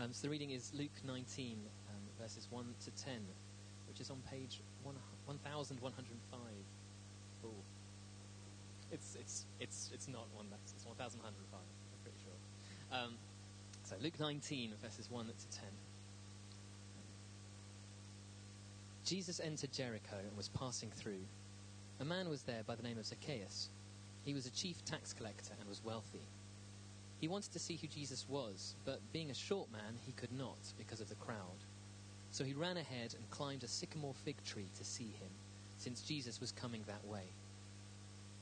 Um, so the reading is Luke 19, um, verses 1 to 10, which is on page 1105. Oh. It's, it's, it's, it's not one it's 1105, I'm pretty sure. Um, so Luke 19, verses 1 to 10. Jesus entered Jericho and was passing through. A man was there by the name of Zacchaeus. He was a chief tax collector and was wealthy. He wanted to see who Jesus was, but being a short man, he could not because of the crowd. So he ran ahead and climbed a sycamore fig tree to see him, since Jesus was coming that way.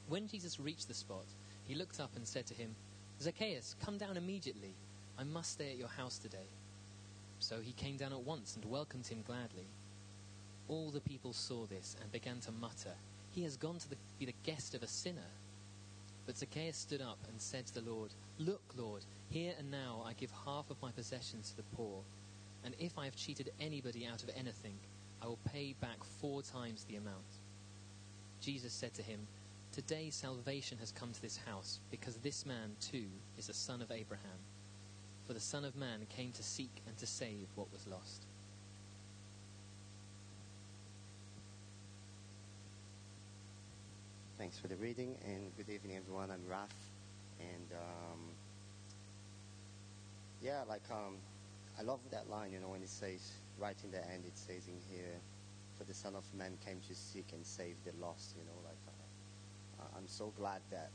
When Jesus reached the spot, he looked up and said to him, Zacchaeus, come down immediately. I must stay at your house today. So he came down at once and welcomed him gladly. All the people saw this and began to mutter, He has gone to the, be the guest of a sinner. But Zacchaeus stood up and said to the Lord, Look, Lord, here and now I give half of my possessions to the poor, and if I have cheated anybody out of anything, I will pay back four times the amount. Jesus said to him, Today salvation has come to this house, because this man too is a son of Abraham. For the Son of Man came to seek and to save what was lost. Thanks for the reading and good evening, everyone. I'm Raf, and um, yeah, like um, I love that line. You know, when it says right in the end, it says in here, "For the Son of Man came to seek and save the lost." You know, like uh, I'm so glad that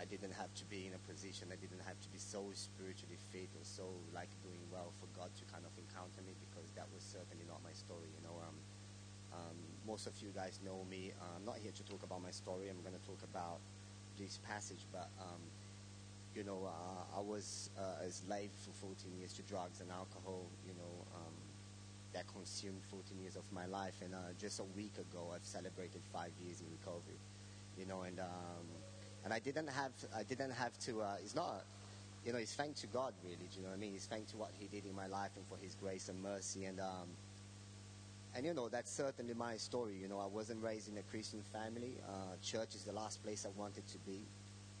I didn't have to be in a position. I didn't have to be so spiritually fit or so like doing well for God to kind of encounter me because that was certainly not my story. You know. Um, um, most of you guys know me. Uh, I'm not here to talk about my story. I'm going to talk about this passage. But, um, you know, uh, I was uh, a slave for 14 years to drugs and alcohol, you know, um, that consumed 14 years of my life. And uh, just a week ago, I've celebrated five years in recovery, you know, and, um, and I didn't have, I didn't have to, uh, it's not, you know, it's thanks to God, really. Do you know what I mean? It's thanks to what He did in my life and for His grace and mercy. And, um, and you know that's certainly my story you know i wasn't raised in a christian family uh, church is the last place i wanted to be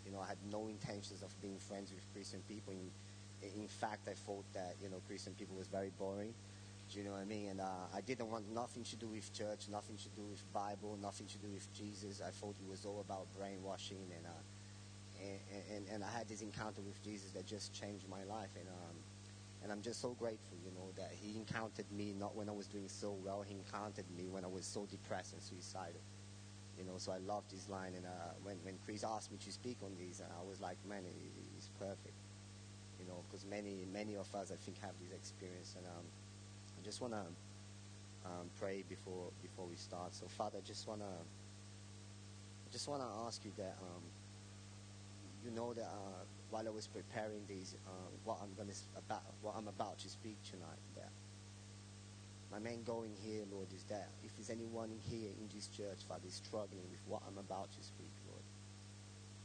you know i had no intentions of being friends with christian people. In, in fact i thought that you know christian people was very boring. Do you know what i mean? And uh, i didn't want nothing to do with church nothing to do with bible nothing to do with jesus. I thought it was all about brainwashing and uh, and, and, and i had this encounter with jesus that just changed my life. And um, and I'm just so grateful, you know, that he encountered me not when I was doing so well. He encountered me when I was so depressed and suicidal. You know, so I love this line. And uh, when, when Chris asked me to speak on these, I was like, man, it, it's perfect. You know, because many, many of us, I think, have this experience. And um, I just want to um, pray before, before we start. So, Father, I just want to I just want to ask you that um, you know that uh, while I was preparing these, uh, what I'm gonna about, what I'm about to speak tonight, my main goal in here, Lord, is that if there's anyone here in this church, Father, is struggling with what I'm about to speak, Lord,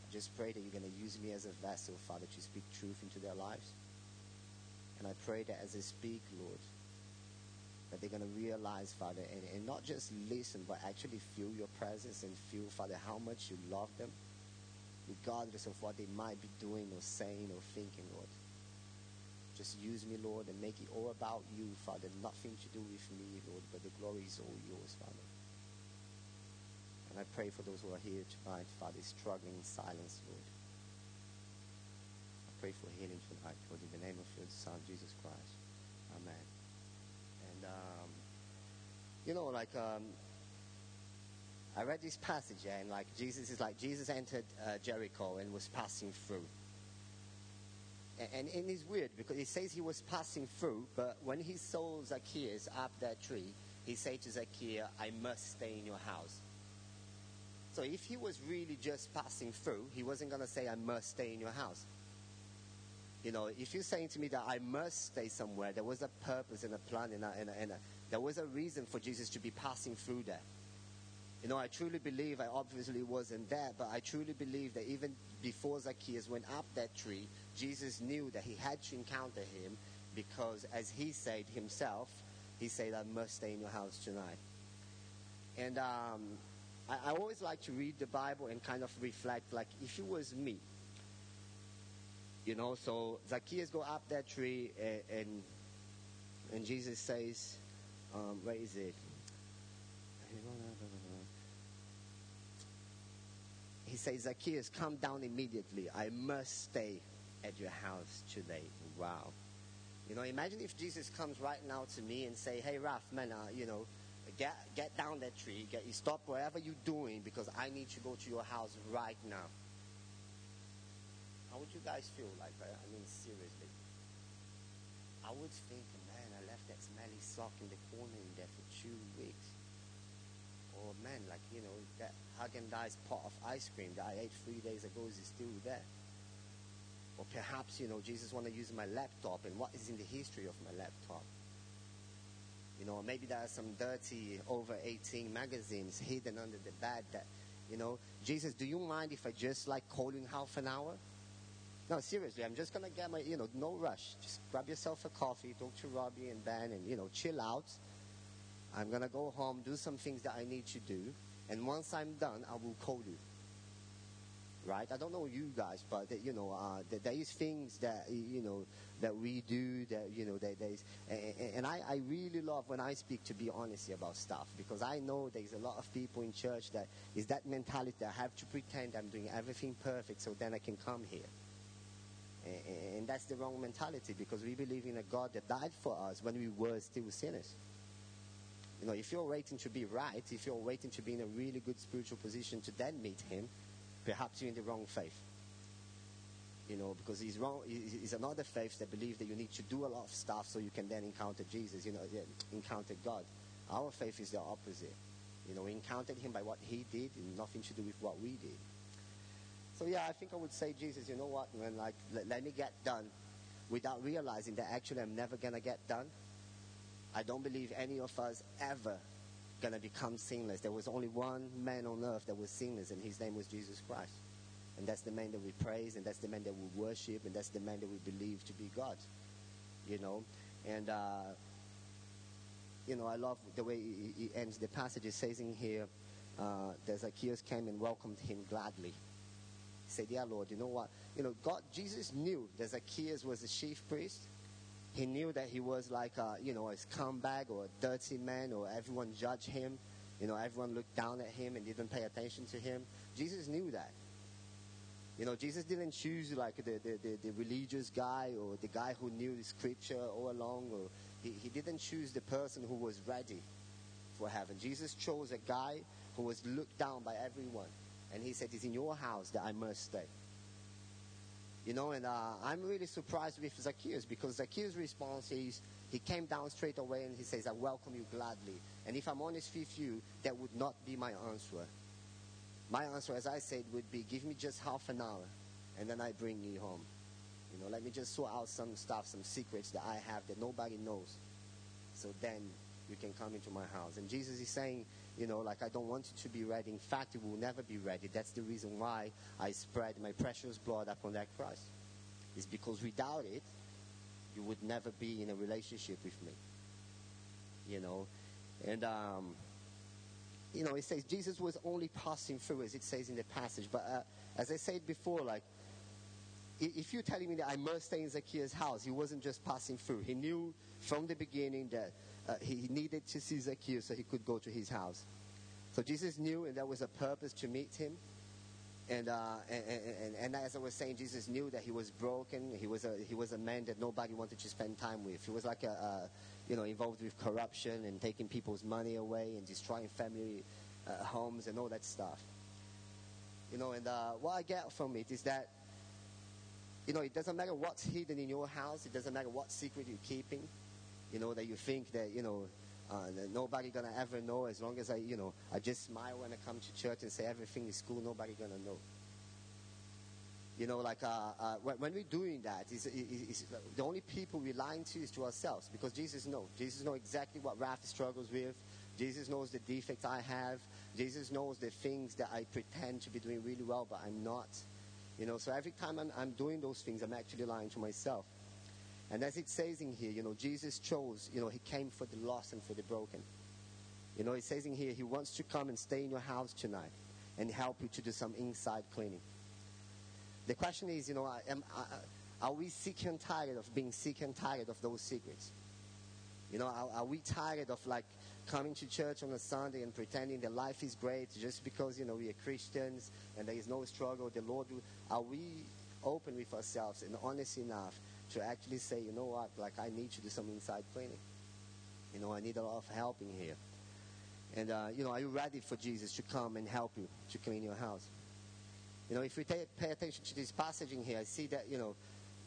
I just pray that you're gonna use me as a vessel, Father, to speak truth into their lives. And I pray that as I speak, Lord, that they're going to realize, Father, and, and not just listen, but actually feel your presence and feel, Father, how much you love them regardless of what they might be doing or saying or thinking, Lord. Just use me, Lord, and make it all about you, Father. Nothing to do with me, Lord, but the glory is all yours, Father. And I pray for those who are here tonight, Father, struggling in silence, Lord. I pray for healing tonight, Lord, in the name of your Son, Jesus Christ. Amen. And, um, you know, like, um, I read this passage and like Jesus is like Jesus entered uh, Jericho and was passing through. And, and, it's weird because it says he was passing through, but when he saw Zacchaeus up that tree, he said to Zacchaeus, I must stay in your house. So if he was really just passing through, he wasn't going to say, I must stay in your house. You know, if you're saying to me that I must stay somewhere, there was a purpose and a plan, and, a, and, a, and a, there was a reason for Jesus to be passing through there. You know, I truly believe, I obviously wasn't there, but I truly believe that even before Zacchaeus went up that tree, Jesus knew that he had to encounter him because, as he said himself, he said, I must stay in your house tonight. And um, I, I always like to read the Bible and kind of reflect, like, if it was me, You know, so Zacchaeus go up that tree and, and, and Jesus says, um, where is it? He says, Zacchaeus, come down immediately. I must stay at your house today. Wow. You know, imagine if Jesus comes right now to me and say, hey, Raf, man, uh, you know, get, get down that tree, get you stop whatever you're doing because I need to go to your house right now. How would you guys feel like that? I mean, seriously. I would think, man, I left that smelly sock in the corner in there for two weeks. Or man, like, you know, that Haagen-Dazs pot of ice cream that I ate three days ago is still there. Or perhaps, you know, Jesus want to use my laptop and what is in the history of my laptop. You know, maybe there are some dirty over 18 magazines hidden under the bed that, you know, Jesus, do you mind if I just like call you in half an hour? No, seriously, I'm just gonna get my, you know, no rush. Just grab yourself a coffee, talk to Robbie and Ben, and you know, chill out. I'm gonna go home, do some things that I need to do, and once I'm done, I will call you. Right? I don't know you guys, but you know, uh, there is things that you know that we do that you know that there is, and, I, I really love when I speak to be honest about stuff because I know there's a lot of people in church that is that mentality. I have to pretend I'm doing everything perfect so then I can come here. And that's the wrong mentality because we believe in a God that died for us when we were still sinners. You know, if you're waiting to be right, if you're waiting to be in a really good spiritual position to then meet Him, perhaps you're in the wrong faith. You know, because he's wrong. He's another faith that believes that you need to do a lot of stuff so you can then encounter Jesus. You know, encounter God. Our faith is the opposite. You know, we encountered Him by what He did, and nothing to do with what we did. So yeah, I think I would say, Jesus, you know what, man, like, let, let me get done without realizing that actually I'm never to get done. I don't believe any of us ever going to become sinless. There was only one man on earth that was sinless, and his name was Jesus Christ. And that's the man that we praise, and that's the man that we worship, and that's the man that we believe to be God. You know? And, uh, you know, I love the way he, ends the passage. It says in here, uh, that Zacchaeus came and welcomed him gladly. He said, Yeah, Lord, you know what? You know, God, Jesus knew that Zacchaeus was a chief priest. He knew that he was like a, you know, a scumbag or a dirty man or everyone judged him. You know, everyone looked down at him and didn't pay attention to him. Jesus knew that. You know, Jesus didn't choose like the, the, the, the, religious guy or the guy who knew the scripture all along, or he, he didn't choose the person who was ready for heaven. Jesus chose a guy who was looked down by everyone. And he said, It's in your house that I must stay. You know, and uh, I'm really surprised with Zacchaeus because Zacchaeus' response is he came down straight away and he says, I welcome you gladly. And if I'm honest with you, that would not be my answer. My answer, as I said, would be give me just half an hour and then I bring you home. You know, let me just sort out some stuff, some secrets that I have that nobody knows. So then you can come into my house. And Jesus is saying, you know, like I don't want it to be ready. In fact, it will never be ready. That's the reason why I spread my precious blood upon that cross. It's because without it, you would never be in a relationship with me. You know, and um, you know, it says Jesus was only passing through, as it says in the passage. But uh, as I said before, like if you're telling me that I must stay in Zacchaeus' house, he wasn't just passing through. He knew from the beginning that uh, he needed to see Zacchaeus so he could go to his house. So Jesus knew, and there was a purpose to meet him. And, uh, and, and, and, as I was saying, Jesus knew that he was broken. He was a, he was a man that nobody wanted to spend time with. He was like a, a you know, involved with corruption and taking people's money away and destroying family uh, homes and all that stuff. You know, and uh, what I get from it is that, you know, it doesn't matter what's hidden in your house. It doesn't matter what secret you're keeping you know, that you think that, you know, uh, nobody gonna ever know as long as I, you know, I just smile when I come to church and say everything is cool, nobody gonna know. You know, like uh, uh, when, when, we're doing that, it's, it's, it's, the only people we're lying to is to ourselves because Jesus knows. Jesus knows exactly what Raf struggles with. Jesus knows the defects I have. Jesus knows the things that I pretend to be doing really well, but I'm not. You know, so every time I'm, I'm doing those things, I'm actually lying to myself. And as it says in here, you know, Jesus chose, you know, he came for the lost and for the broken. You know, it says in here, he wants to come and stay in your house tonight and help you to do some inside cleaning. The question is, you know, am, Are we sick and tired of being sick and tired of those secrets? You know, are, are, we tired of like coming to church on a Sunday and pretending that life is great just because, you know, we are Christians and there is no struggle? The Lord, are we open with ourselves and honest enough to actually say, you know what, like I need to do some inside cleaning? You know, I need a lot of help in here. And, uh, you know, are you ready for Jesus to come and help you to clean your house? You know, if we pay, pay attention to this passage in here, I see that, you know,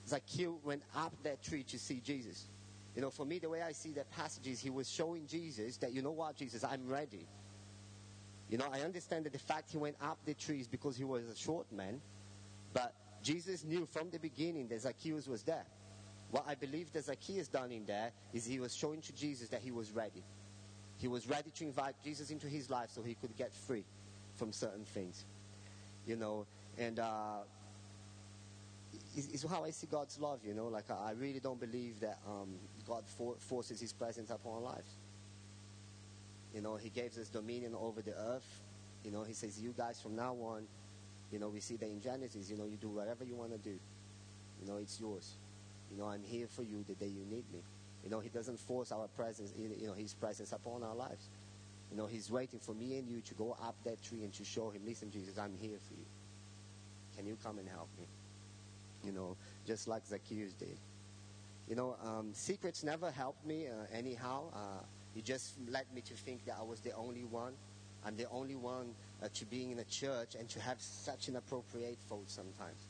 Zacchaeus went up that tree to see Jesus. You know, for me, the way I see that passage is he was showing Jesus that, you know what, Jesus, I'm ready. You know, I understand that the fact he went up the tree is because he was a short man, but Jesus knew from the beginning that Zacchaeus was there. What I believe that Zacchaeus done in there is he was showing to Jesus that he was ready. He was ready to invite Jesus into his life so he could get free from certain things. You know, and uh, it's, how I see God's love, you know. Like, I really don't believe that um, God for, forces his presence upon our lives. You know, he gives us dominion over the earth. You know, he says, you guys from now on, you know, we see that in Genesis, you know, you do whatever you want to do. You know, it's yours. You know, I'm here for you the day you need me. You know, he doesn't force our presence, you know, his presence upon our lives. You know, he's waiting for me and you to go up that tree and to show him, listen, Jesus, I'm here for you. Can you come and help me? You know, just like Zacchaeus did. You know, um, secrets never helped me uh, anyhow. Uh, it just led me to think that I was the only one. I'm the only one uh, to being in a church and to have such an appropriate fault sometimes.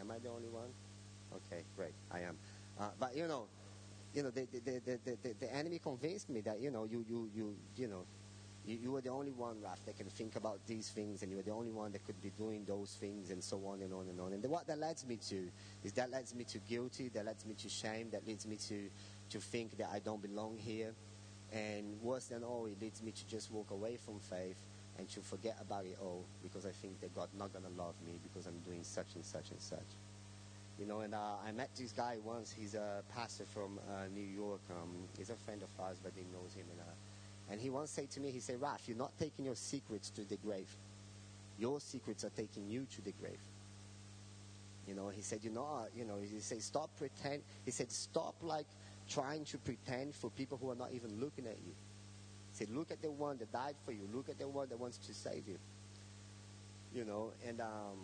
Am I the only one? Okay, great, I am. Uh, but you know, you know, the, the, the, the, the enemy convinced me that you know, you you you you know, you, you were the only one, Raf, that can think about these things, and you were the only one that could be doing those things, and so on and on and on. And the, what that leads me to is that leads me to guilty, that leads me to shame, that leads me to to think that I don't belong here, and worse than all, it leads me to just walk away from faith and to forget about it all because I think that God's not gonna love me because I'm doing such and such and such. You know, and uh, I met this guy once. He's a pastor from uh, New York. Um, he's a friend of ours, but he knows him. And, uh, and he once said to me, he said, Raf, you're not taking your secrets to the grave. Your secrets are taking you to the grave. You know, he said, you know, you know, he said, stop pretend. He said, stop like trying to pretend for people who are not even looking at you. Said, look at the one that died for you. Look at the one that wants to save you. You know, and um,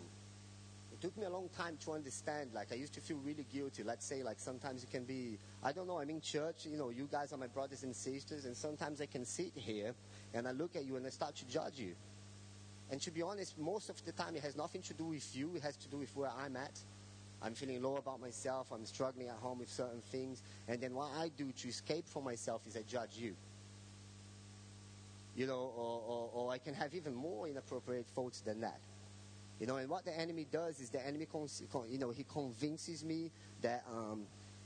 it took me a long time to understand. Like I used to feel really guilty. Let's say like sometimes it can be I don't know, I'm in church, you know, you guys are my brothers and sisters, and sometimes I can sit here and I look at you and I start to judge you. And to be honest, most of the time it has nothing to do with you, it has to do with where I'm at. I'm feeling low about myself, I'm struggling at home with certain things, and then what I do to escape from myself is I judge you. You know, or, or, or I can have even more inappropriate thoughts than that. You know, and what the enemy does is the enemy, you know, he convinces me that, um,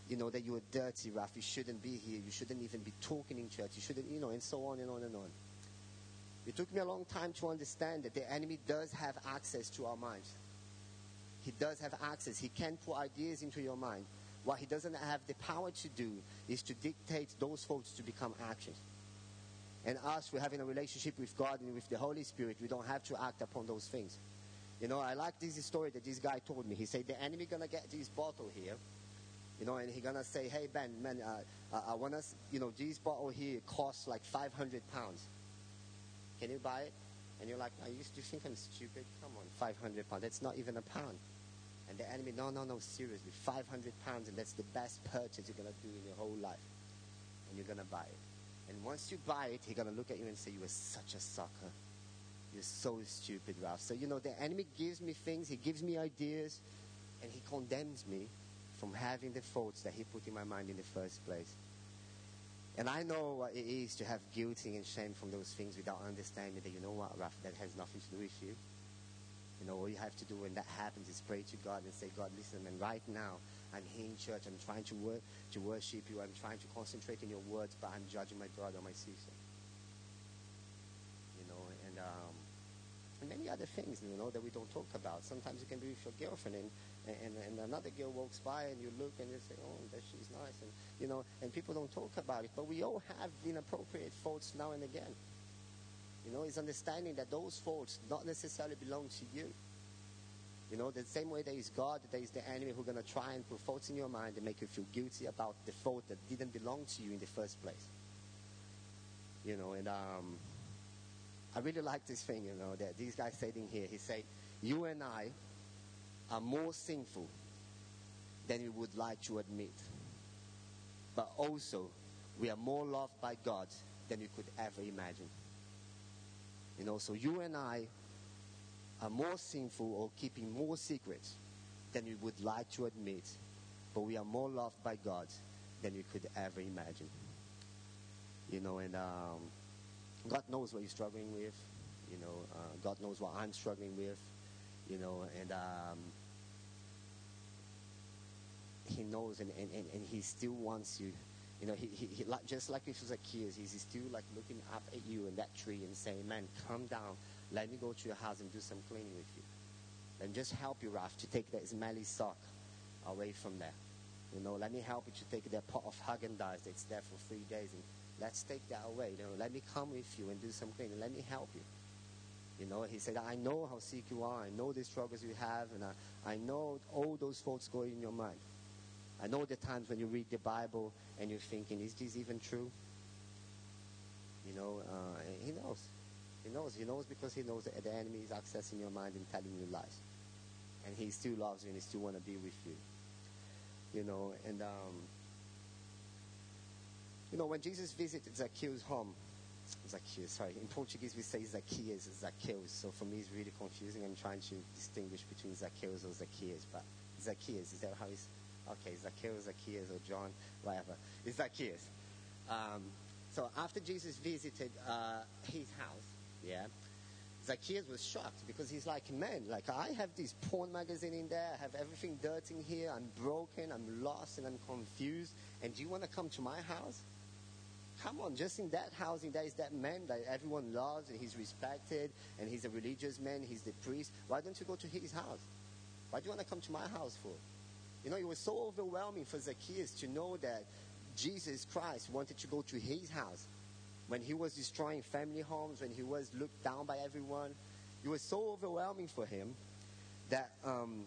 you know, that you are dirty, Raf. You shouldn't be here. You shouldn't even be talking in church. You shouldn't, you know, and so on and on and on. It took me a long time to understand that the enemy does have access to our minds. He does have access. He can put ideas into your mind. What he doesn't have the power to do is to dictate those thoughts to become actions. And us, we're having a relationship with God and with the Holy Spirit. We don't have to act upon those things. You know, I like this story that this guy told me. He said, the enemy gonna get this bottle here, you know, and he gonna say, hey, Ben, man, uh, I want us, you know, this bottle here costs like 500 pounds. Can you buy it? And you're like, I used to think I'm stupid. Come on, 500 pounds. That's not even a pound. And the enemy, no, no, no, seriously, 500 pounds, and that's the best purchase you're gonna do in your whole life. And you're gonna buy it. And once you buy it, he's gonna look at you and say, you are such a sucker. You're so stupid, Raf. So, you know, the enemy gives me things, he gives me ideas, and he condemns me from having the thoughts that he put in my mind in the first place. And I know what it is to have guilty and shame from those things without understanding that, you know what, Raf, that has nothing to do with you. You know, all you have to do when that happens is pray to God and say, God, listen, and right now I'm here in church. I'm trying to, wor- to worship you. I'm trying to concentrate in your words, but I'm judging my brother or my sister. You know, and um, and many other things, you know, that we don't talk about. Sometimes it can be with your girlfriend, and, and, and another girl walks by, and you look and you say, oh, that she's nice, and, you know, and people don't talk about it. But we all have inappropriate faults now and again. You know, it's understanding that those faults not necessarily belong to you. You know, the same way there is God, there is the enemy who's going to try and put thoughts in your mind and make you feel guilty about the fault that didn't belong to you in the first place. You know, and um, I really like this thing, you know, that this guy said in here. He said, You and I are more sinful than we would like to admit. But also, we are more loved by God than we could ever imagine. You know, so you and I are more sinful or keeping more secrets than we would like to admit, but we are more loved by God than we could ever imagine. You know, and um, God knows what you're struggling with. You know, uh, God knows what I'm struggling with. You know, and um, He knows, and, and, and, and He still wants you. You know, he, he, he just like, just like with Zacchaeus, he's still like looking up at you in that tree and saying, "Man, come down. Let me go to your house and do some cleaning with you. Let me just help you, Raf, to take that smelly sock away from there. You know, let me help you to take that pot of Haagen-Dazs that's there for three days and let's take that away. You know, let me come with you and do some cleaning. Let me help you. You know, he said, I know how sick you are. I know the struggles you have, and I, I know all those thoughts going in your mind. I know the times when you read the Bible and you're thinking, is this even true? You know, uh, he knows. He knows. He knows because he knows that the enemy is accessing your mind and telling you lies. And he still loves you and he still want to be with you. You know, and um, you know when Jesus visited Zacchaeus' home, Zacchaeus, sorry, in Portuguese we say Zacchaeus, Zacchaeus. So for me it's really confusing. I'm trying to distinguish between Zacchaeus or Zacchaeus, but Zacchaeus is that how it's? Okay, Zacchaeus, Zacchaeus, or John, whatever. It's Zacchaeus. Um, so after Jesus visited uh, his house, yeah, Zacchaeus was shocked because he's like, man, like I have this porn magazine in there, I have everything dirty in here, I'm broken, I'm lost, and I'm confused. And do you want to come to my house? Come on, just in that house, in there is that man that everyone loves and he's respected and he's a religious man, he's the priest. Why don't you go to his house? Why do you want to come to my house for? You know, it was so overwhelming for Zacchaeus to know that Jesus Christ wanted to go to his house when he was destroying family homes, when he was looked down by everyone. It was so overwhelming for him that um,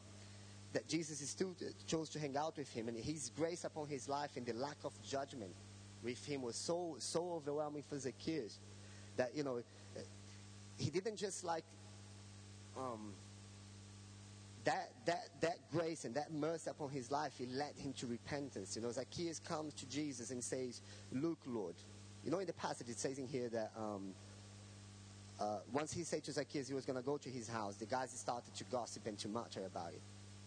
that Jesus still chose to hang out with him, and his grace upon his life and the lack of judgment with him was so so overwhelming for Zacchaeus that you know he didn't just like um, that that that grace and that mercy upon his life. It led him to repentance. You know, Zacchaeus comes to Jesus and says, "Look, Lord." You know, in the passage it says in here that um, uh, once he said to Zacchaeus he was going to go to his house, the guys started to gossip and to mutter about it.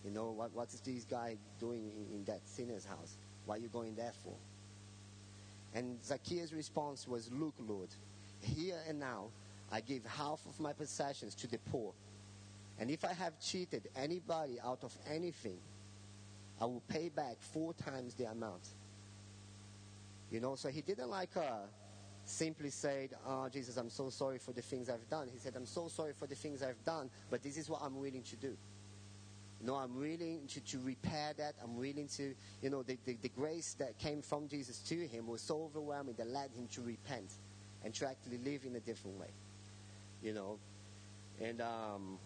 You know, what, what is this guy doing in, in that sinner's house? Why are you going there for? And Zacchaeus' response was, Look, Lord, here and now I give half of my possessions to the poor. And if I have cheated anybody out of anything, I will pay back four times the amount. You know, so he didn't like uh, simply say, Oh, Jesus, I'm so sorry for the things I've done. He said, I'm so sorry for the things I've done, but this is what I'm willing to do. You know, I'm willing to, to repair that. I'm willing to, you know, the, the, the grace that came from Jesus to him was so overwhelming that led him to repent and to actually live in a different way. You know, and um,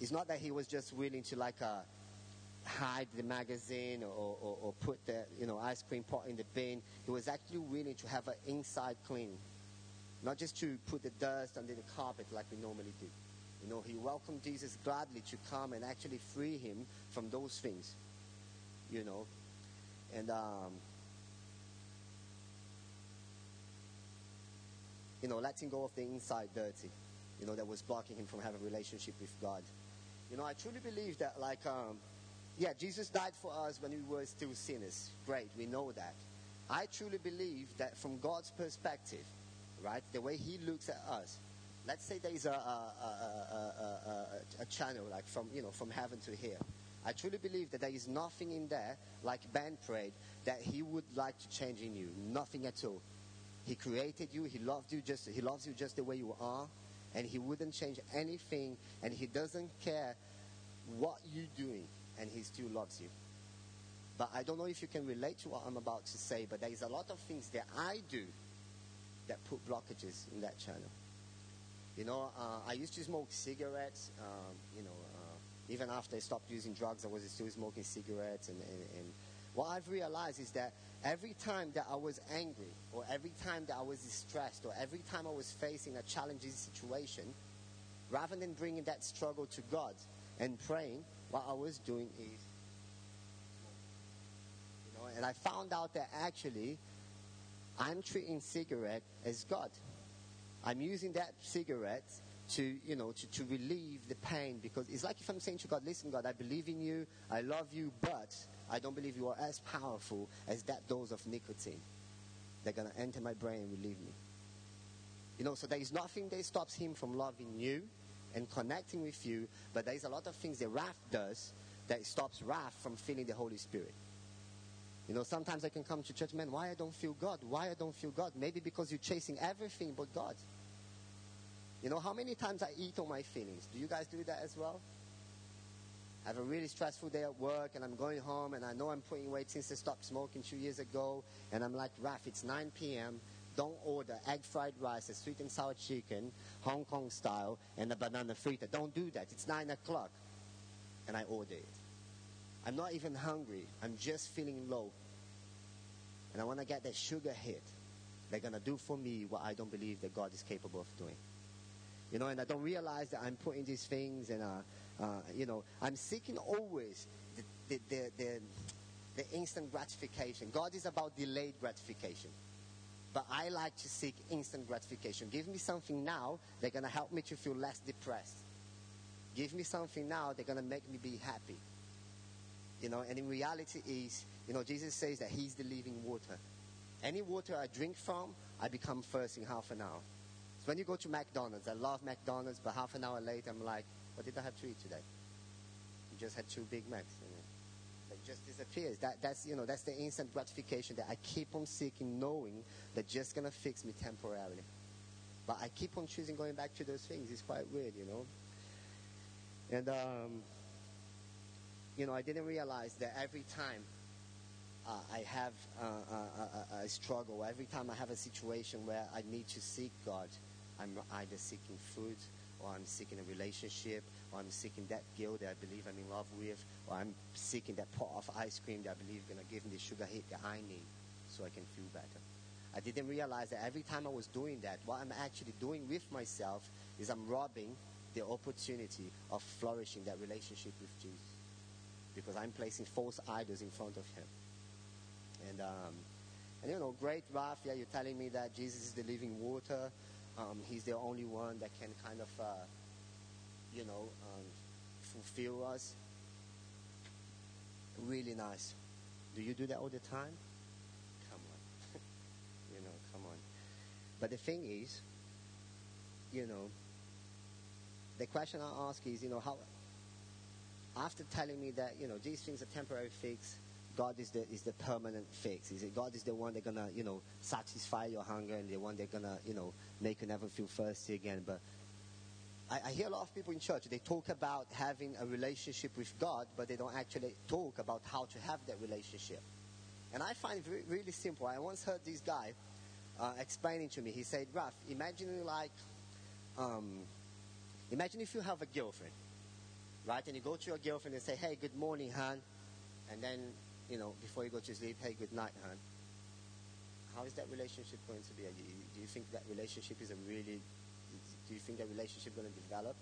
it's not that he was just willing to like uh, hide the magazine or, or, or, put the you know ice cream pot in the bin. He was actually willing to have an inside clean, not just to put the dust under the carpet like we normally do. You know, he welcomed Jesus gladly to come and actually free him from those things. You know, and um, you know, letting go of the inside dirty. You know, that was blocking him from having a relationship with God. You know, I truly believe that, like, um, yeah, Jesus died for us when we were still sinners. Great, we know that. I truly believe that from God's perspective, right, the way He looks at us, let's say there is a, a, a, a, channel like from you know from heaven to here. I truly believe that there is nothing in there, like Ben prayed, that He would like to change in you. Nothing at all. He created you. He loved you just. He loves you just the way you are, and He wouldn't change anything. And He doesn't care what you're doing, and He still loves you. But I don't know if you can relate to what I'm about to say, but there is a lot of things that I do that put blockages in that channel. You know, uh, I used to smoke cigarettes. Um, you know, uh, Even after I stopped using drugs, I was still smoking cigarettes. And, and, and what I've realized is that every time that I was angry, or every time that I was distressed, or every time I was facing a challenging situation, rather than bringing that struggle to God and praying, what I was doing is, you know, and I found out that actually I'm treating cigarette as God. I'm using that cigarette to, you know, to, to relieve the pain because it's like if I'm saying to God, listen, God, I believe in you, I love you, but I don't believe you are as powerful as that dose of nicotine. They're going to enter my brain and relieve me. You know, so there is nothing that stops him from loving you and connecting with you, but there is a lot of things that Raf does that stops Raf from feeling the Holy Spirit. You know, sometimes I can come to church, man, why I don't feel God? Why I don't feel God? Maybe because you're chasing everything but God. You know, how many times I eat on my feelings? Do you guys do that as well? I have a really stressful day at work and I'm going home and I know I'm putting weight since I stopped smoking two years ago and I'm like, Raf, it's 9 p.m. Don't order egg fried rice, a sweet and sour chicken, Hong Kong style, and a banana frita. Don't do that. It's 9 o'clock. And I order it. I'm not even hungry. I'm just feeling low. And I want to get that sugar hit. They're going to do for me what I don't believe that God is capable of doing. You know, and I don't realize that I'm putting these things and, uh, uh, you know, I'm seeking always the, the, the, the, the instant gratification. God is about delayed gratification. But I like to seek instant gratification. Give me something now that's going to help me to feel less depressed. Give me something now that's going to make me be happy. You know, and in reality is, you know, Jesus says that He's the living water. Any water I drink from, I become first in half an hour. So when you go to McDonald's, I love McDonald's, but half an hour later, I'm like, what did I have to eat today? You just had two Big Macs. You know? Just disappears. That, that's, you know, that's the instant gratification that I keep on seeking, knowing that just going to fix me temporarily. But I keep on choosing going back to those things. It's quite weird, you know. And, um, you know, I didn't realize that every time uh, I have a, a, a, struggle, every time I have a situation where I need to seek God, I'm either seeking food, or I'm seeking a relationship, I'm seeking that girl that I believe I'm in love with, or I'm seeking that pot of ice cream that I believe is going to give me the sugar hit that I need so I can feel better. I didn't realize that every time I was doing that, what I'm actually doing with myself is I'm robbing the opportunity of flourishing that relationship with Jesus because I'm placing false idols in front of him. And, um, and you know, great Raf, yeah, you're telling me that Jesus is the living water. Um, he's the only one that can kind of, uh, you know, um, fulfill us. Really nice. Do you do that all the time? Come on. you know, come on. But the thing is, you know, the question I ask is, you know, how, after telling me that, you know, these things are temporary fix, God is the, is the permanent fix. Is it God is the one that's gonna, you know, satisfy your hunger and the one that's gonna, you know, make you never feel thirsty again. But I, I hear a lot of people in church, they talk about having a relationship with God, but they don't actually talk about how to have that relationship. And I find it really simple. I once heard this guy uh, explaining to me, he said, Raf, imagine like, um, imagine if you have a girlfriend right? And you go to your girlfriend and say, hey, good morning, hon. And then, you know, before you go to sleep, hey, good night, hon. How is that relationship going to be? Do you think that relationship is a really, do you think that relationship going to develop?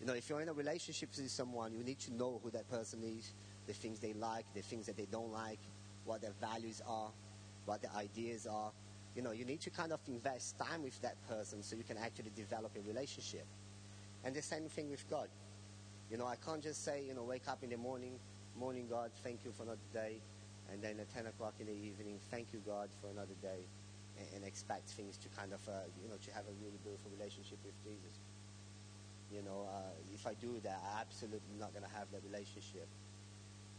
You know, if you're in a relationship with someone, you need to know who that person is, the things they like, the things that they don't like, what their values are, what their ideas are. You know, you need to kind of invest time with that person so you can actually develop a relationship. And the same thing with God. You know, I can't just say, you know, wake up in the morning, morning, God, thank you for another day. And then at 10 o'clock in the evening, thank you, God, for another day. And, expect things to kind of, uh, you know, to have a really beautiful relationship with Jesus. You know, uh, if I do that, I'm absolutely not going to have that relationship.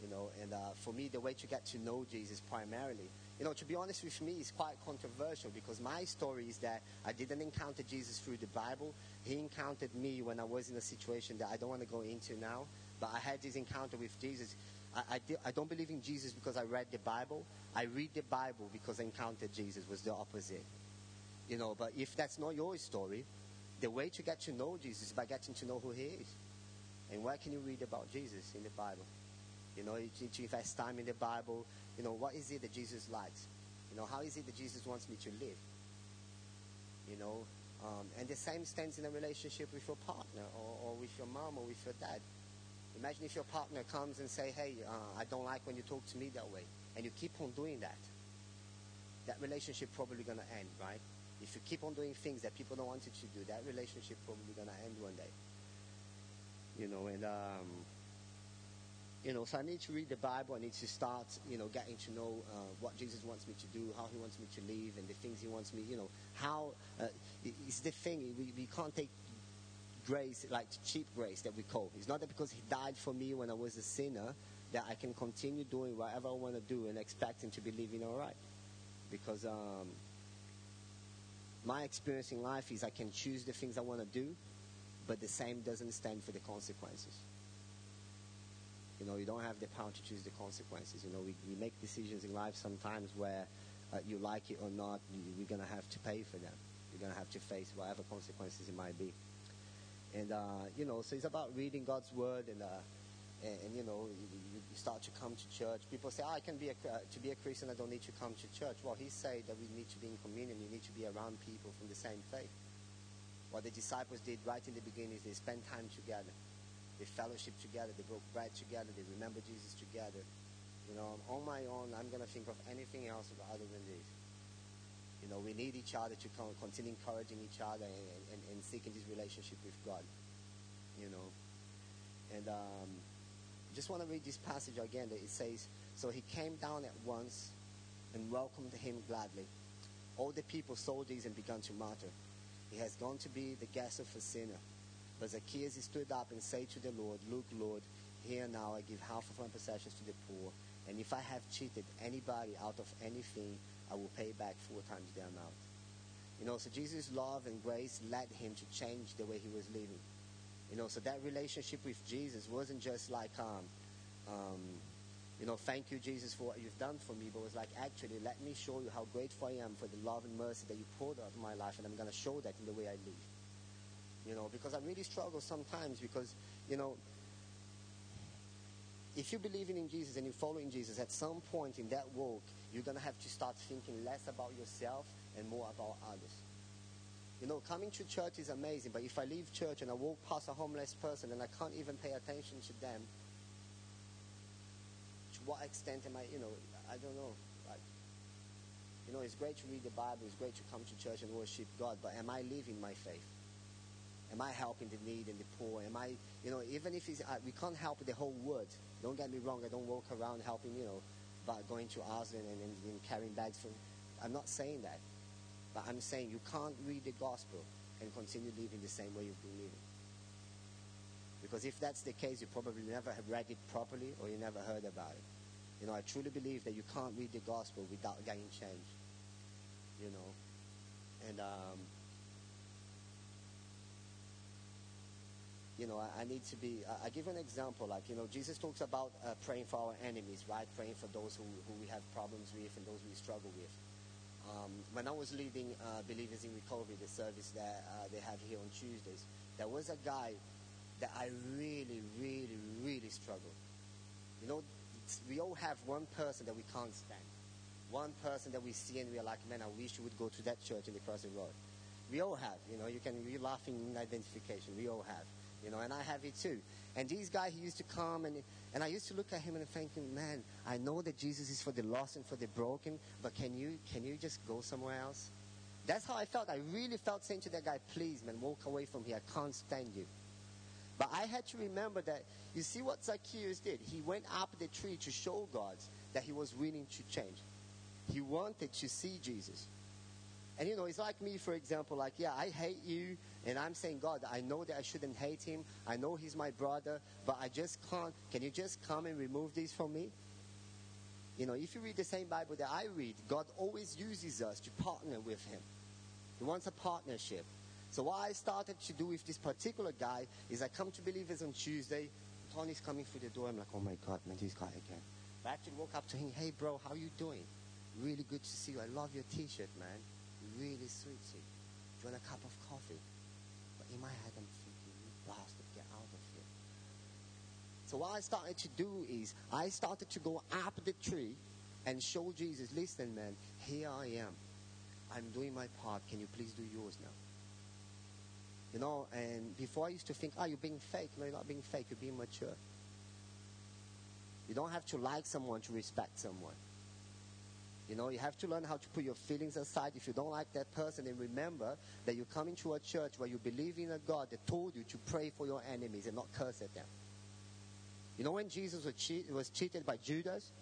You know, and uh, for me, the way to get to know Jesus primarily, you know, to be honest with me, is quite controversial because my story is that I didn't encounter Jesus through the Bible. He encountered me when I was in a situation that I don't want to go into now. But I had this encounter with Jesus. I, I, I don't believe in Jesus because I read the Bible. I read the Bible because I encountered Jesus was the opposite. You know, but if that's not your story, the way to get to know Jesus is by getting to know who he is. And where can you read about Jesus in the Bible? You know, you need to invest time in the Bible. You know, what is it that Jesus likes? You know, how is it that Jesus wants me to live? You know, um, and the same stands in a relationship with your partner or, or with your mom or with your dad. Imagine if your partner comes and say, "Hey, uh, I don't like when you talk to me that way," and you keep on doing that. That relationship probably gonna end, right? If you keep on doing things that people don't want you to do, that relationship probably gonna end one day. You know, and um, you know, so I need to read the Bible. I need to start, you know, getting to know uh, what Jesus wants me to do, how He wants me to live, and the things He wants me, you know, how uh, it's the thing. We, we can't take grace like cheap grace that we call. It's not that because He died for me when I was a sinner that I can continue doing whatever I want to do and expecting to be living all right. Because um, my experience in life is I can choose the things I want to do, but the same doesn't stand for the consequences. You know, you don't have the power to choose the consequences. You know, we, we make decisions in life sometimes where uh, you like it or not, you, you're going to have to pay for them. You're going to have to face whatever consequences it might be. And, uh, you know, so it's about reading God's word and, uh, and, and, you know, you, start to come to church. People say, oh, I can be a, uh, to be a Christian, I don't need to come to church. Well, he said that we need to be in communion. You need to be around people from the same faith. What the disciples did right in the beginning is they spent time together. They fellowship together. They broke bread together. They remember Jesus together. You know, on my own, I'm going to think of anything else other than this. You know, we need each other to continue encouraging each other and, and, and seeking this relationship with God. You know, and um, just want to read this passage again that it says, So he came down at once and welcomed him gladly. All the people saw this and began to mutter, He has gone to be the guest of a sinner. But Zacchaeus stood up and said to the Lord, Look, Lord, here now I give half of my possessions to the poor, and if I have cheated anybody out of anything, I will pay back four times the amount. You know, so Jesus' love and grace led him to change the way he was living. You know, so that relationship with Jesus wasn't just like, um, um, you know, thank you, Jesus, for what you've done for me, but it was like, actually, let me show you how grateful I am for the love and mercy that you poured out in my life, and I'm going to show that in the way I live you know, because I really struggle sometimes because, you know, if you're believing in Jesus and you're following Jesus, at some point in that walk, you're going to have to start thinking less about yourself and more about others. You know, coming to church is amazing, but if I leave church and I walk past a homeless person and I can't even pay attention to them, to what extent am I, you know, I don't know. Like, you know, it's great to read the Bible, it's great to come to church and worship God, but am I living my faith? Am I helping the need and the poor? Am I, you know, even if it's, uh, we can't help the whole world. Don't get me wrong. I don't walk around helping, you know, but going to Aslan and, and, and carrying bags for. I'm not saying that, but I'm saying you can't read the gospel and continue living the same way you've been living. Because if that's the case, you probably never have read it properly or you never heard about it. You know, I truly believe that you can't read the gospel without getting change. You know, and um, you know, I, I need to be. I, I, give an example. Like, you know, Jesus talks about uh, praying for our enemies, right? Praying for those who, who we have problems with and those we struggle with. Um, when I was leading uh, Believers in Recovery, the service that uh, they have here on Tuesdays, there was a guy that I really, really, really struggled. You know, we all have one person that we can't stand. One person that we see and we're like, man, I wish you would go to that church in the crossing road. We all have, you know, you can be laughing in identification. We all have you know, and I have it too. And this guy, he used to come and, and I used to look at him and thinking, man, I know that Jesus is for the lost and for the broken, but can you, can you just go somewhere else? That's how I felt. I really felt saying to that guy, please, man, walk away from here. I can't stand you. But I had to remember that, you see what Zacchaeus did? He went up the tree to show God that he was willing to change. He wanted to see Jesus. And you know, it's like me, for example, like, yeah, I hate you, and I'm saying, God, I know that I shouldn't hate him. I know he's my brother, but I just can't. Can you just come and remove this from me? You know, if you read the same Bible that I read, God always uses us to partner with him. He wants a partnership. So what I started to do with this particular guy is I come to believers on Tuesday. Tony's coming through the door. I'm like, oh my God, man, this guy again. I actually walk up to him, hey bro, how you doing? Really good to see you. I love your t-shirt, man really sweet Do you want a cup of coffee? In my head, I'm thinking, bastard, get out of here. So what I started to do is I started to go up the tree and show Jesus, listen, man, here I am. I'm doing my part. Can you please do yours now? You know, and before I used to think, oh, you're being fake. No, you're not being fake. You're being mature. You don't have to like someone to respect someone. You know, you have to learn how to put your feelings aside. If you don't like that person, then remember that you're coming to a church where you believe in a God that told you to pray for your enemies and not curse at them. You know, when Jesus was, was cheated by Judas,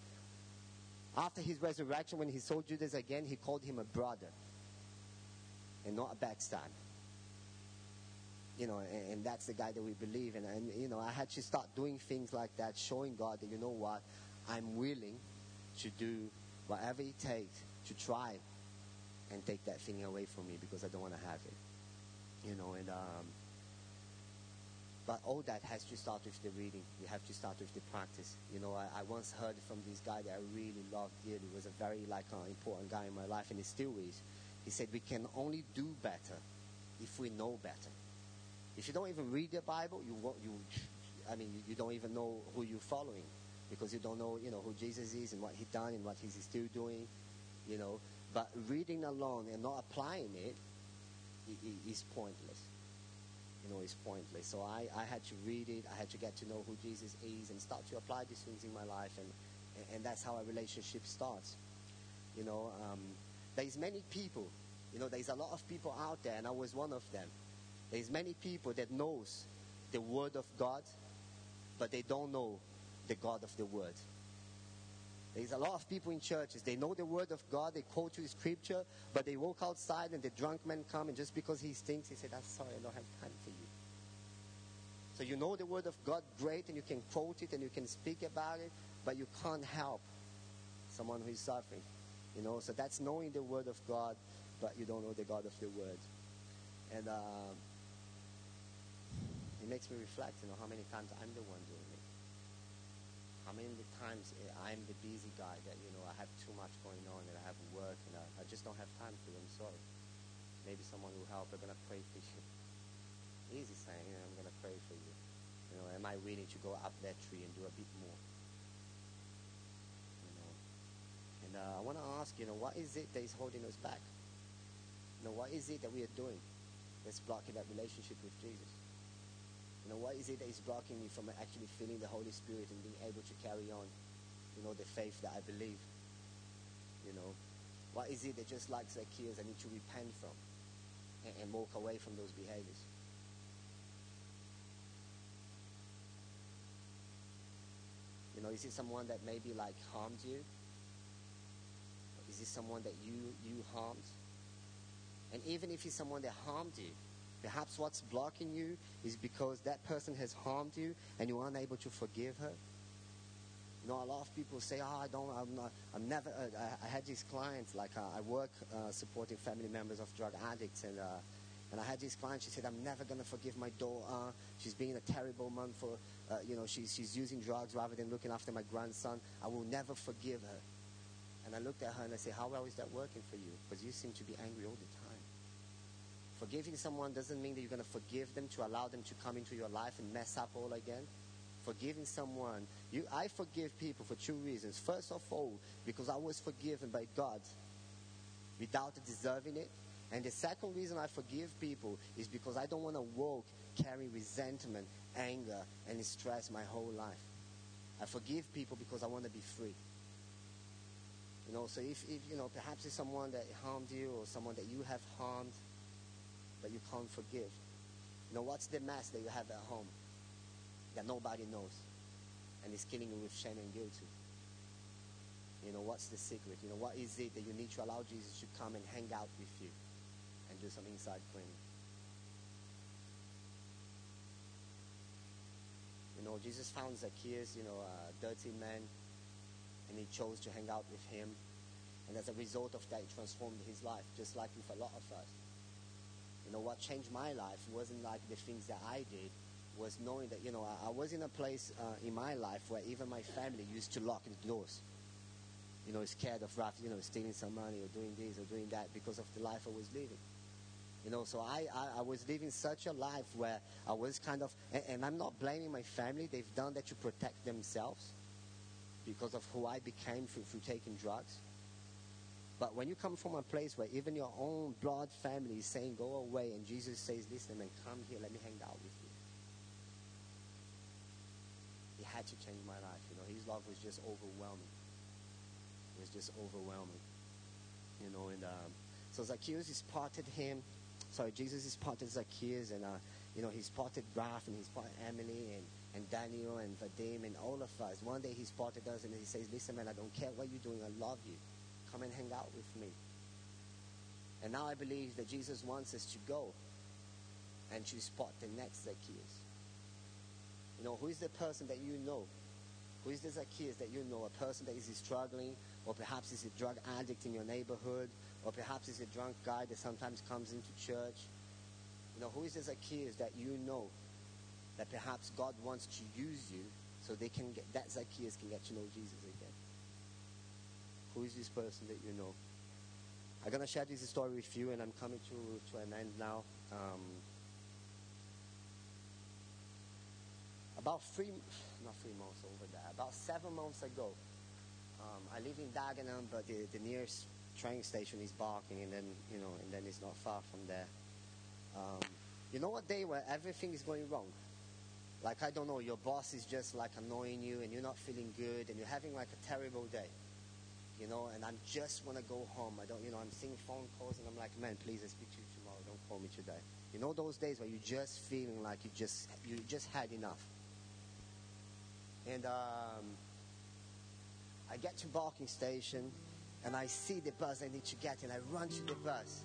after his resurrection, when he saw Judas again, he called him a brother and not a backstabber. You know, and, and that's the guy that we believe in. And, you know, I had to start doing things like that, showing God that, you know what, I'm willing to do whatever it takes to try and take that thing away from me because I don't want to have it. You know, and um, but all that has to start with the reading. You have to start with the practice. You know, I, I once heard from this guy that I really loved dearly. He was a very like uh, important guy in my life, and he still is. He said we can only do better if we know better. If you don't even read the Bible, you you, I mean, you, you don't even know who you're following because you don't know, you know, who Jesus is and what he done and what he's still doing, you know. But reading alone and not applying it is pointless. You know, it's pointless. So I, I had to read it. I had to get to know who Jesus is and start to apply these things in my life. And, and that's how a relationship starts. You know, um, there's many people, you know, there's a lot of people out there, and I was one of them. There's many people that knows the Word of God, but they don't know the God of the Word. There's a lot of people in churches. They know the Word of God. They quote you Scripture, but they walk outside and the drunk man come and just because he stinks, he said, "I'm sorry, I don't have time for you." So you know the Word of God great, and you can quote it and you can speak about it, but you can't help someone who is suffering. You know, so that's knowing the Word of God, but you don't know the God of the Word. And uh, it makes me reflect. You know, how many times I'm the one doing. How many times eh, I'm the busy guy that, you know, I have too much going on and I have work and I, I just don't have time for you. I'm sorry. Maybe someone will help. I'm going to pray for you. Easy saying, I'm going to pray for you. You know, am I willing to go up that tree and do a bit more? You know, and uh, I want to ask, you know, what is it that is holding us back? You know, what is it that we are doing that's blocking that relationship with Jesus? What is it that is blocking me from actually feeling the Holy Spirit and being able to carry on, you know, the faith that I believe? You know, what is it that just like Zacchaeus I need to repent from and, and walk away from those behaviors? You know, is it someone that maybe like harmed you? Is it someone that you you harmed? And even if it's someone that harmed you, Perhaps what's blocking you is because that person has harmed you and you're unable to forgive her. You know, a lot of people say, "Oh, I don't, I'm not, I'm never." Uh, I, I, had these clients, like uh, I work uh, supporting family members of drug addicts, and uh, and I had this client. She said, "I'm never gonna forgive my daughter. She's being a terrible mom for, uh, you know, she's she's using drugs rather than looking after my grandson. I will never forgive her." And I looked at her and I said, "How well is that working for you? Because you seem to be angry all the time." Forgiving someone doesn't mean that you're going to forgive them to allow them to come into your life and mess up all again. Forgiving someone, you, I forgive people for two reasons. First of all, because I was forgiven by God without deserving it. And the second reason I forgive people is because I don't want to walk carrying resentment, anger, and stress my whole life. I forgive people because I want to be free. You know, so if, if you know, perhaps it's someone that harmed you or someone that you have harmed, but you can't forgive. You know, what's the mess that you have at home that nobody knows and is killing you with shame and guilt? You know, what's the secret? You know, what is it that you need to allow Jesus to come and hang out with you and do some inside cleaning? You know, Jesus found Zacchaeus, you know, a dirty man, and he chose to hang out with him. And as a result of that, he transformed his life, just like with a lot of us. You know, what changed my life wasn't like the things that I did, was knowing that, you know, I, I was in a place uh, in my life where even my family used to lock the doors. You know, scared of Raf, you know, stealing some money or doing this or doing that because of the life I was living. You know, so I, I, I was living such a life where I was kind of, and, and I'm not blaming my family. They've done that to protect themselves because of who I became through, through taking drugs. But when you come from a place where even your own blood family is saying, go away, and Jesus says, listen, man, come here, let me hang out with you. He had to change my life. You know, his love was just overwhelming. It was just overwhelming. You know, and um, so Zacchaeus spotted him. Sorry, Jesus is spotted Zacchaeus, and uh, you know, he spotted Raf, and he spotted Emily, and, and Daniel, and Vadim, and all of us. One day he spotted us, and he says, listen, man, I don't care what you're doing, I love you. Come and hang out with me. And now I believe that Jesus wants us to go and to spot the next Zacchaeus. You know, who is the person that you know? Who is the Zacchaeus that you know? A person that is struggling, or perhaps is a drug addict in your neighborhood, or perhaps is a drunk guy that sometimes comes into church. You know, who is the Zacchaeus that you know that perhaps God wants to use you so they can get that Zacchaeus can get to know Jesus? Who is this person that you know? I'm gonna share this story with you, and I'm coming to, to an end now. Um, about three, not three months over there, about seven months ago, um, I live in Dagenham, but the, the nearest train station is Barking, and then you know, and then it's not far from there. Um, you know a day where everything is going wrong? Like I don't know, your boss is just like annoying you, and you're not feeling good, and you're having like a terrible day you know, and I just want to go home. I don't, you know, I'm seeing phone calls and I'm like, man, please, I speak to you tomorrow. Don't call me today. You know those days where you're just feeling like you just, you just had enough. And um, I get to Barking Station and I see the bus I need to get and I run to the bus.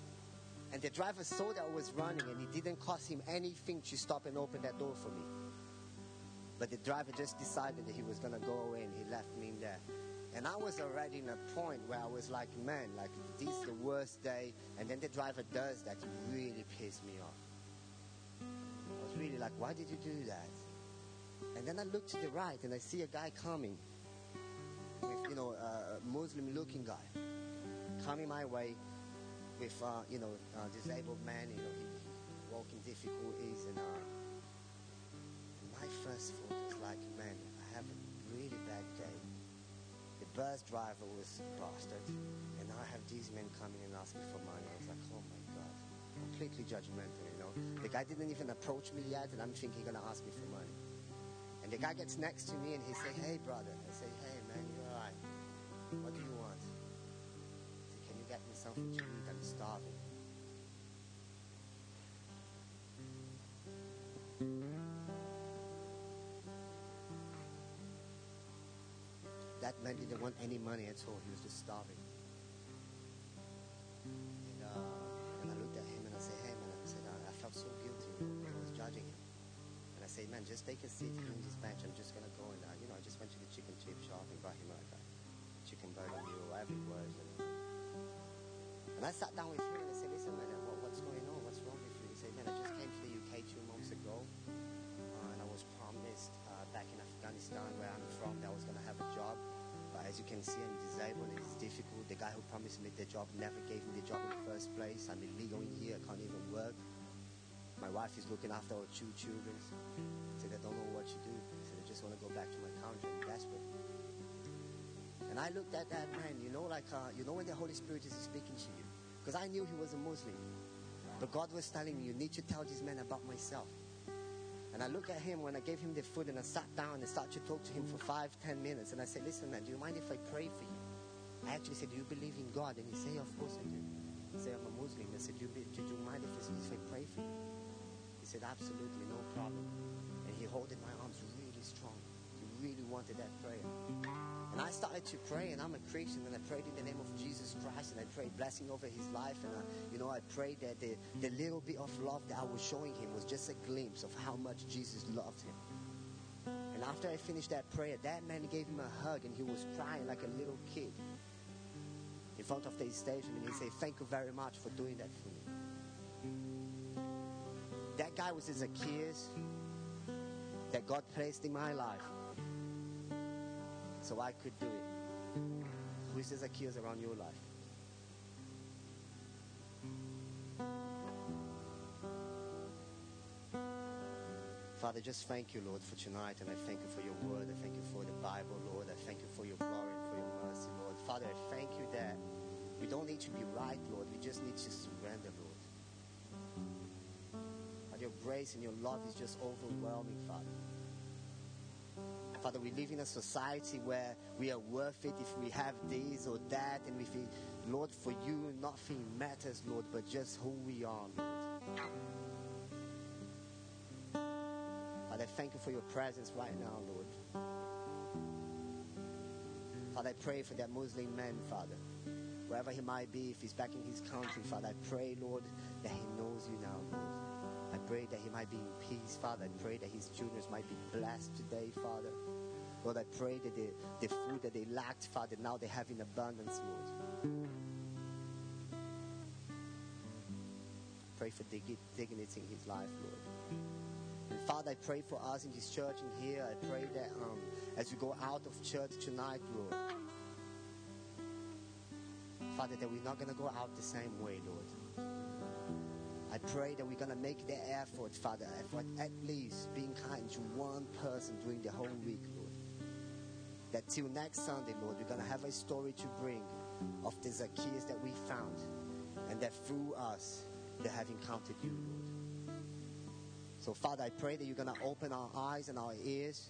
And the driver saw that I was running and it didn't cost him anything to stop and open that door for me. But the driver just decided that he was going to go away and he left me in there. And I was already in a point where I was like, man, like this is the worst day. And then the driver does that. It really pissed me off. I was really like, why did you do that? And then I look to the right and I see a guy coming with, you know, a Muslim looking guy coming my way with, uh, you know, a disabled man, you know, he, he walking difficulties. And, uh, my first thought was like, man, I have a really bad day bus driver was bastard, and I have these men coming and asking for money. I was like, oh my god, completely judgmental, you know. The guy didn't even approach me yet, and I'm thinking he's gonna ask me for money. And the guy gets next to me and he say, hey brother. I say, hey man, you're alright. What do you want? I Say, can you get me something to eat? I'm starving. That man didn't want any money at all. He was just starving. And, uh, and I looked at him and I said, hey man, I said, I, felt so guilty. I was judging him. And I said, man, just take a seat on this bench. I'm just going to go and, uh, you know, I just went to the chicken chip shop and got him like a chicken burger meal, whatever it was. And, and I sat down with him and I said, listen man, what, what's going on? What's wrong with you? He said, man, I just came to the UK two months ago. Uh, and I was promised uh, back in Afghanistan where as you can see, I'm disabled and it's difficult. The guy who promised me the job never gave me the job in the first place. I'm illegal in here. I can't even work. My wife is looking after our two children. Said I don't know what to do. Said I just want to go back to my country. I'm desperate. And I looked at that man, you know, like, uh, you know when the Holy Spirit is speaking to you? Because I knew he was a Muslim. But God was telling me, you need to tell this man about myself. And I looked at him when I gave him the food and I sat down and started to talk to him for five, ten minutes. And I said, listen, man, do you mind if I pray for you? I actually said, do you believe in God? And he said, of course I do. I said, I'm a Muslim. I said, do you, do you mind if I pray for you? He said, absolutely, no problem. And he held my arms really strong. He really wanted that prayer. And I started to pray, and I'm a Christian, and I prayed in the name of Jesus Christ, and I prayed blessing over his life, and I, you know, I prayed that the, the little bit of love that I was showing him was just a glimpse of how much Jesus loved him. And after I finished that prayer, that man gave him a hug, and he was crying like a little kid in front of the station, and he said, "Thank you very much for doing that for me." That guy was a Zacchaeus that God placed in my life so I could do it. Who is Zacchaeus around your life? Father, just thank you, Lord, for tonight, and I thank you for your word. I thank you for the Bible, Lord. I thank you for your glory and for your mercy, Lord. Father, I thank you that we don't need to be right, Lord. We just need to surrender, Lord. And your grace and your love is just overwhelming, Father. Father, we live in a society where we are worth it if we have this or that, and we think, Lord, for you, nothing matters, Lord, but just who we are, Lord. Father, thank you for your presence right now, Lord. Father, I pray for that Muslim man, Father. Wherever he might be, if he's back in his country, Father, I pray, Lord, that he knows you now, Lord. I pray that he might be in peace, Father. I pray that his children might be blessed today, Father. Lord, I pray that the, the food that they lacked, Father, now they have in abundance, Lord. Pray for dig- dignity in his life, Lord. And Father, I pray for us in this church and here. I pray that um, as we go out of church tonight, Lord, Father, that we're not going to go out the same way, Lord. I pray that we're going to make the effort, Father, effort at least being kind to one person during the whole week, Lord. That till next Sunday, Lord, we're going to have a story to bring of the Zacchaeus that we found, and that through us, they have encountered you, Lord. So, Father, I pray that you're going to open our eyes and our ears.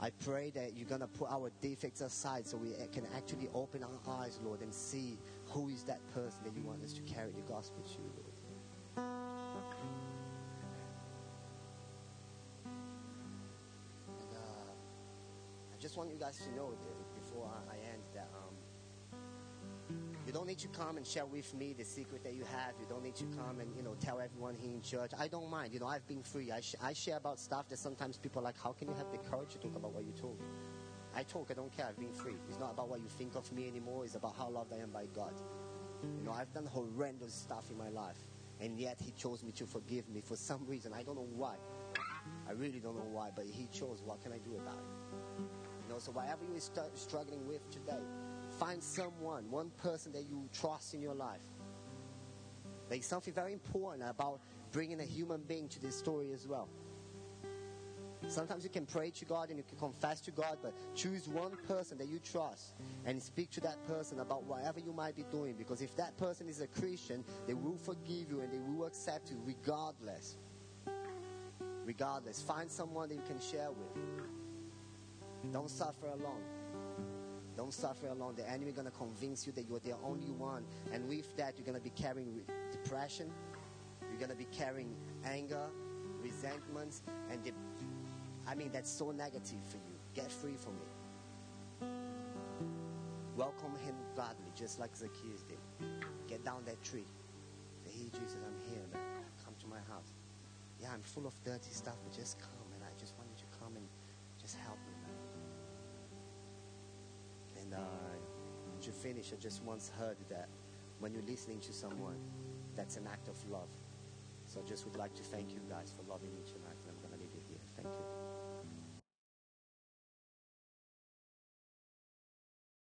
I pray that you're going to put our defects aside so we can actually open our eyes, Lord, and see who is that person that you want us to carry the gospel to, Lord. You know before I, end that um, you don't need to come and share with me the secret that you have. You don't need to come and you know tell everyone here in church. I don't mind. You know, I've been free. I, sh- I share about stuff that sometimes people are like, how can you have the courage to talk about what you me? I talk. I don't care. I've been free. It's not about what you think of me anymore. It's about how loved I am by God. You know, I've done horrendous stuff in my life, and yet He chose me to forgive me for some reason. I don't know why. I really don't know why, but He chose. What can I do about it? Know, so whatever you're st- struggling with today, find someone, one person that you trust in your life. There's something very important about bringing a human being to this story as well. Sometimes you can pray to God and you can confess to God, but choose one person that you trust and speak to that person about whatever you might be doing. Because if that person is a Christian, they will forgive you and they will accept you regardless. Regardless. Find someone that you can share with. Don't suffer alone. Don't suffer alone. The enemy going to convince you that you're the only one. And with that, you're going to be carrying depression. You're going to be carrying anger, resentments, and I mean, that's so negative for you. Get free from it. Welcome him gladly, just like Zacchaeus did. Get down that tree. Say, hey, Jesus, I'm here, man. Come to my house. Yeah, I'm full of dirty stuff, but just come, To finish, I just once heard that when you're listening to someone, that's an act of love. So I just would like to thank you guys for loving me tonight, and I'm going to leave it here. Thank you.